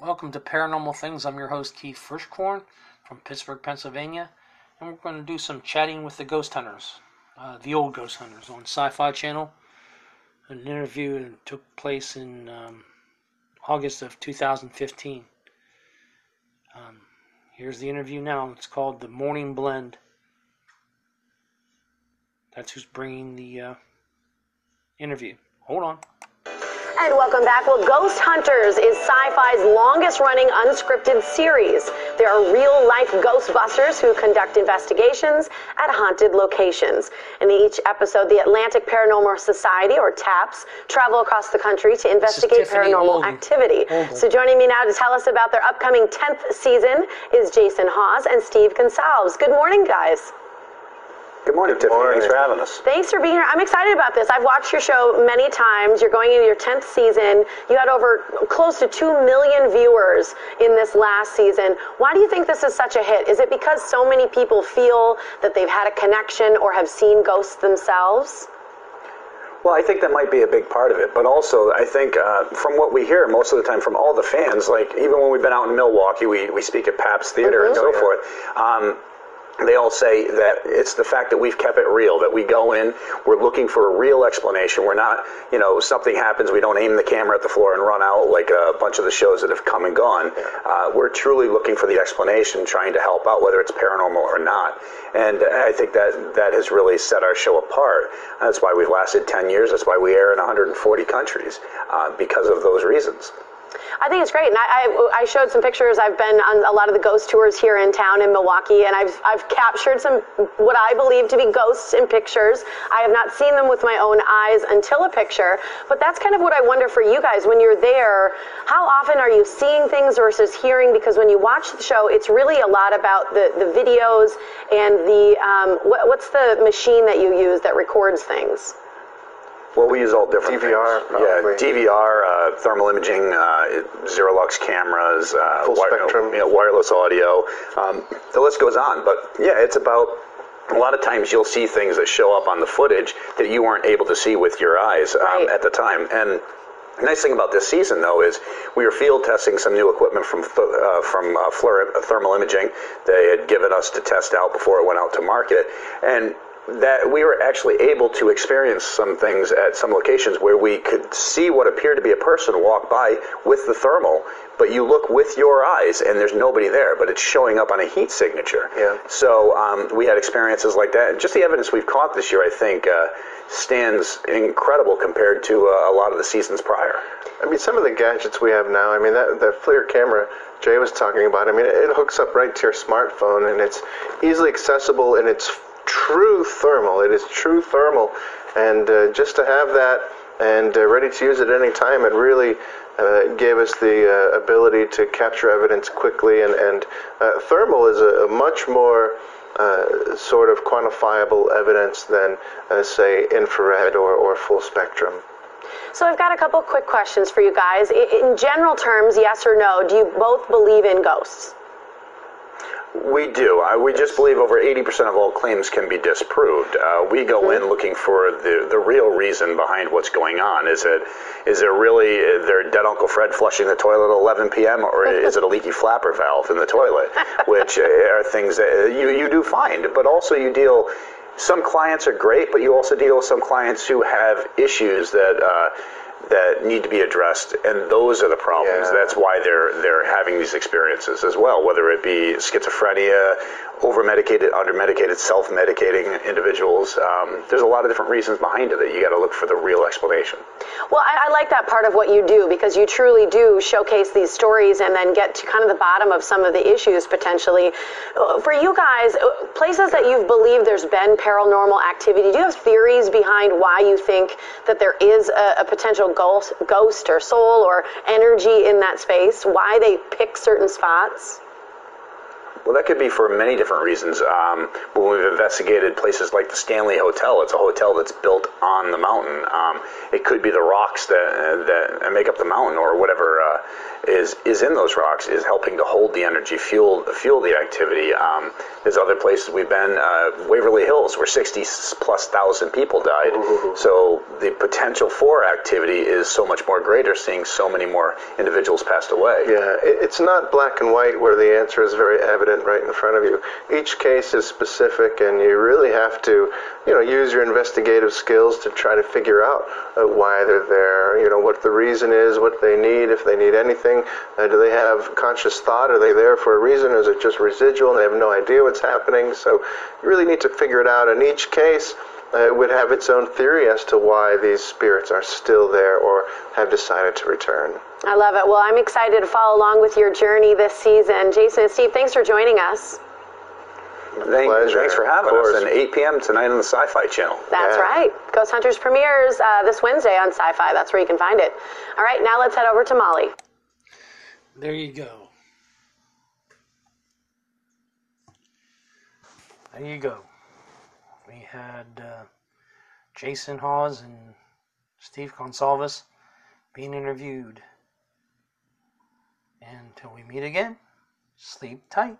Welcome to Paranormal Things. I'm your host, Keith Frischkorn from Pittsburgh, Pennsylvania, and we're going to do some chatting with the ghost hunters, uh, the old ghost hunters on Sci Fi Channel. An interview took place in um, August of 2015. Um, here's the interview now. It's called The Morning Blend. That's who's bringing the uh, interview. Hold on. And welcome back. Well, Ghost Hunters is Sci-Fi's longest-running unscripted series. There are real-life Ghostbusters who conduct investigations at haunted locations. In each episode, the Atlantic Paranormal Society, or TAPS, travel across the country to investigate paranormal activity. So joining me now to tell us about their upcoming 10th season is Jason Hawes and Steve Gonsalves. Good morning, guys. Good morning, Tiffany. Thanks for having us. Thanks for being here. I'm excited about this. I've watched your show many times. You're going into your 10th season. You had over close to 2 million viewers in this last season. Why do you think this is such a hit? Is it because so many people feel that they've had a connection or have seen ghosts themselves? Well, I think that might be a big part of it, but also I think uh, from what we hear most of the time from all the fans, like even when we've been out in Milwaukee, we, we speak at Pabst Theater and so forth. Um, they all say that it's the fact that we've kept it real, that we go in, we're looking for a real explanation. We're not, you know, something happens, we don't aim the camera at the floor and run out like a bunch of the shows that have come and gone. Uh, we're truly looking for the explanation, trying to help out, whether it's paranormal or not. And I think that that has really set our show apart. That's why we've lasted 10 years. That's why we air in 140 countries, uh, because of those reasons. I think it's great, and I, I, I showed some pictures. I've been on a lot of the ghost tours here in town in Milwaukee, and I've I've captured some what I believe to be ghosts in pictures. I have not seen them with my own eyes until a picture, but that's kind of what I wonder for you guys when you're there. How often are you seeing things versus hearing? Because when you watch the show, it's really a lot about the the videos and the um, what, what's the machine that you use that records things. Well, we use all different DVR, things. Yeah. DVR, uh, thermal imaging, uh, zero lux cameras, uh, Full spectrum. you know, wireless audio. Um, the list goes on. But yeah, it's about a lot of times you'll see things that show up on the footage that you weren't able to see with your eyes um, Right. at the time. And the nice thing about this season, though, is we were field testing some new equipment from uh, from uh, FLIR- uh, thermal imaging. They had given us to test out before it went out to market, and that we were actually able to experience some things at some locations where we could see what appeared to be a person walk by with the thermal, but you look with your eyes and there's nobody there, but it's showing up on a heat signature. Yeah. So um, we had experiences like that. And just the evidence we've caught this year, I think, uh, stands incredible compared to uh, a lot of the seasons prior. I mean, some of the gadgets we have now, I mean, that, that FLIR camera Jay was talking about, I mean, it, it hooks up right to your smartphone and it's easily accessible and it's true thermal. It is true thermal. And uh, just to have that and uh, ready to use at any time, it really uh, gave us the uh, ability to capture evidence quickly. And, and uh, thermal is a, a much more uh, sort of quantifiable evidence than, say, infrared or, or full spectrum. So I've got a couple quick questions for you guys. In general terms, yes or no, do you both believe in ghosts? We do. Uh, we just believe over 80% of all claims can be disproved. Uh, we go in looking for the, the real reason behind what's going on. Is it is it really their dead Uncle Fred flushing the toilet at 11 p.m. or is it a leaky flapper valve in the toilet? Which uh, are things that uh, you, you do find. But also you deal, some clients are great, but you also deal with some clients who have issues that uh, that need to be addressed, and those are the problems. Yeah. That's why they're they're having these experiences as well, whether it be schizophrenia, over medicated, under medicated, self medicating individuals. Um, there's a lot of different reasons behind it that you got to look for the real explanation. Well, I, I like that part of what you do because you truly do showcase these stories and then get to kind of the bottom of some of the issues potentially. Uh, For you guys, uh, places that you've believed there's been paranormal activity, do you have theories behind why you think that there is a, a potential ghost, ghost or soul or energy in that space? Why they pick certain spots? Well, that could be for many different reasons. Um, when we've investigated places like the Stanley Hotel, it's a hotel that's built on the mountain. Um, it could be the rocks that that make up the mountain, or whatever uh, is is in those rocks, is helping to hold the energy, fuel fuel the activity. Um, there's other places we've been, uh, Waverly Hills, where 60 plus thousand people died. Ooh. So the potential for activity is so much more greater, seeing so many more individuals passed away. Yeah, it's not black and white where the answer is very evident right in front of you. Each case is specific, and you really have to, you know, use your investigative skills to try to figure out uh, why they're there. You know, what the reason is, what they need, if they need anything. Uh, do they have conscious thought? Are they there for a reason? Or is it just residual and they have no idea what's happening? So you really need to figure it out. In each case, uh, it would have its own theory as to why these spirits are still there or have decided to return. I love it. Well, I'm excited to follow along with your journey this season. Jason and Steve, thanks for joining us. Thank, thanks for having us. And 8 p.m. tonight on the Sci Fi Channel. That's yeah. right. Ghost Hunters premieres uh, this Wednesday on Sci Fi. That's where you can find it. All right, now let's head over to Molly. There you go. There you go. We had uh, Jason Hawes and Steve Gonsalves being interviewed. And until we meet again, sleep tight.